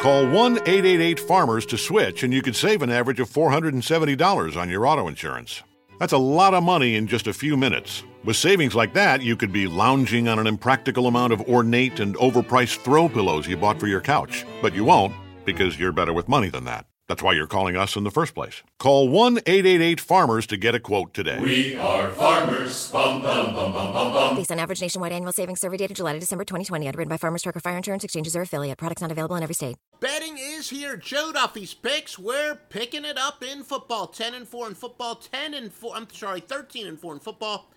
Call 1 888 Farmers to switch, and you could save an average of $470 on your auto insurance. That's a lot of money in just a few minutes. With savings like that, you could be lounging on an impractical amount of ornate and overpriced throw pillows you bought for your couch. But you won't, because you're better with money than that. That's why you're calling us in the first place. Call 1 888 Farmers to get a quote today. We are farmers. Bum, bum, bum, bum, bum, bum. Based on average nationwide annual savings survey data July to December 2020, underwritten by Farmers Trucker Fire Insurance Exchanges or affiliate. Products not available in every state. Betting is here. Joe Duffy's picks. We're picking it up in football. 10 and 4 in football. 10 and 4. I'm sorry, 13 and 4 in football.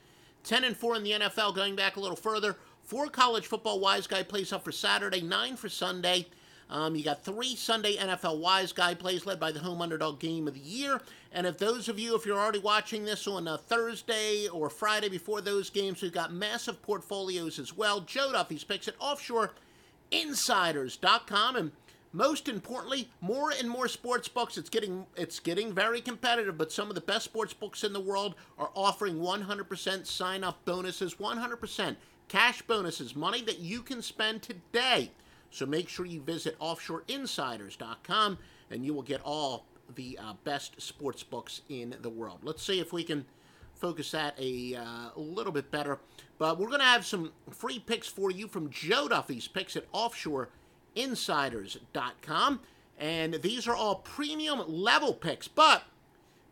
10 and 4 in the NFL. Going back a little further. Four college football wise guy plays up for Saturday. Nine for Sunday. Um, you got three Sunday NFL Wise Guy plays led by the home underdog game of the year. And if those of you, if you're already watching this on a Thursday or Friday before those games, we've got massive portfolios as well. Joe Duffy's picks at offshoreinsiders.com. And most importantly, more and more sports books. It's getting it's getting very competitive, but some of the best sports books in the world are offering 100% sign up bonuses, 100% cash bonuses, money that you can spend today. So make sure you visit offshoreinsiders.com and you will get all the uh, best sports books in the world. Let's see if we can focus that a, uh, little bit better. But we're going to have some free picks for you from Joe Duffy's picks at offshoreinsiders.com. And these are all premium level picks, but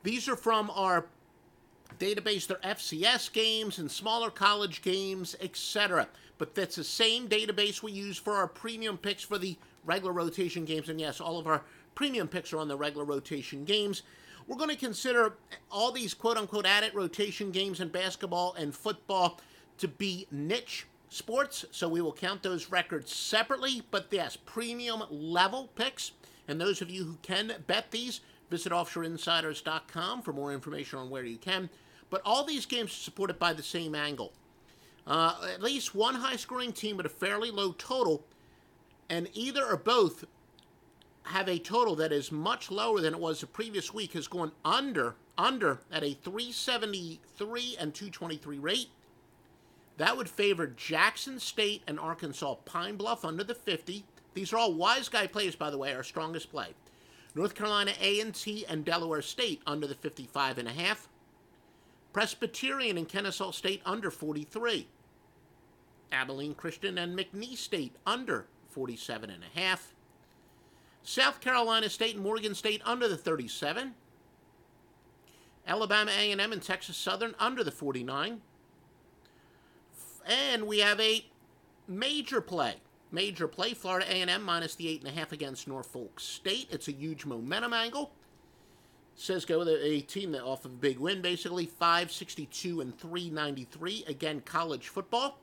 these are from our database. They're FCS games and smaller college games, etc but that's the same database we use for our premium picks for the regular rotation games. And yes, all of our premium picks are on the regular rotation games. We're going to consider all these quote unquote added rotation games in basketball and football to be niche sports. So we will count those records separately. But yes, premium level picks. And those of you who can bet these, visit offshoreinsiders.com for more information on where you can. But all these games are supported by the same angle. Uh, at least one high scoring team with a fairly low total, and either or both have a total that is much lower than it was the previous week, has gone under under at a 373 and 223 rate. That would favor Jackson State and Arkansas Pine Bluff under the 50. These are all wise guy plays, by the way, our strongest play. North Carolina A&T and Delaware State under the 55 and a half. Presbyterian and Kennesaw State under 43. Abilene Christian and McNeese State under 47 and a half. South Carolina State and Morgan State under the 37. Alabama A&M and Texas Southern under the 49. And we have a major play. Major play, Florida A&M minus the 8.5 against Norfolk State. It's a huge momentum angle. Says go with a team that off of a big win, basically 562 and 393. Again, college football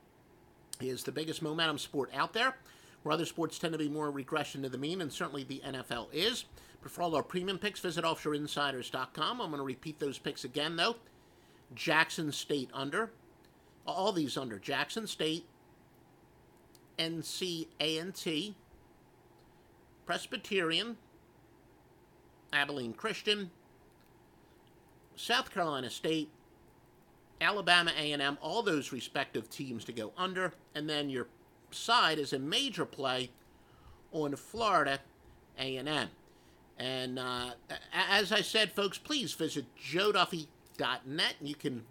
is the biggest momentum sport out there, where other sports tend to be more regression to the mean, and certainly the NFL is. But for all our premium picks, visit offshoreinsiders.com. I'm going to repeat those picks again, though. Jackson State under. All these under. Jackson State, NC A&T, Presbyterian, Abilene Christian, South Carolina State, Alabama A&M, all those respective teams to go under, and then your side is a major play on Florida A&M. And uh, as I said, folks, please visit joeduffy.net. And you can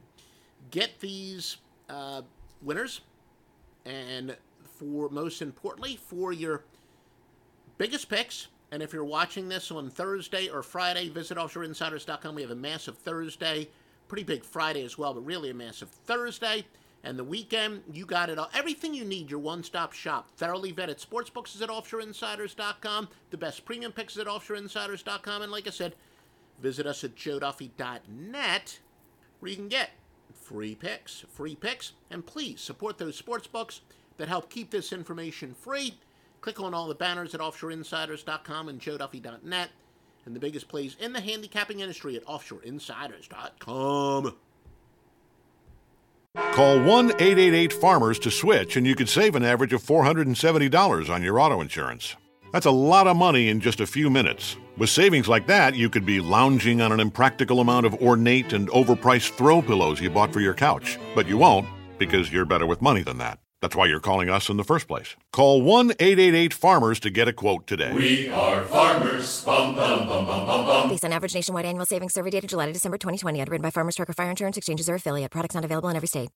get these uh, winners, and for most importantly, for your biggest picks and if you're watching this on Thursday or Friday, visit offshoreinsiders.com. We have a massive Thursday, pretty big Friday as well, but really a massive Thursday. And the weekend, you got it all. Everything you need, your one stop shop. Thoroughly vetted sportsbooks is at offshoreinsiders.com. The best premium picks is at offshoreinsiders.com. And like I said, visit us at joeduffy.net where you can get free picks, free picks. And please support those sportsbooks that help keep this information free Click on all the banners at offshoreinsiders.com and joeduffy.net, and the biggest plays in the handicapping industry at offshoreinsiders.com. Call 1 888 Farmers to switch, and you could save an average of $470 on your auto insurance. That's a lot of money in just a few minutes. With savings like that, you could be lounging on an impractical amount of ornate and overpriced throw pillows you bought for your couch. But you won't, because you're better with money than that. That's why you're calling us in the first place. Call 1 888 Farmers to get a quote today. We are farmers. Bum, bum, bum, bum, bum, bum. Based on average nationwide annual savings survey data July to December 2020, underwritten by Farmers Trucker Fire Insurance Exchanges or affiliate. Products not available in every state.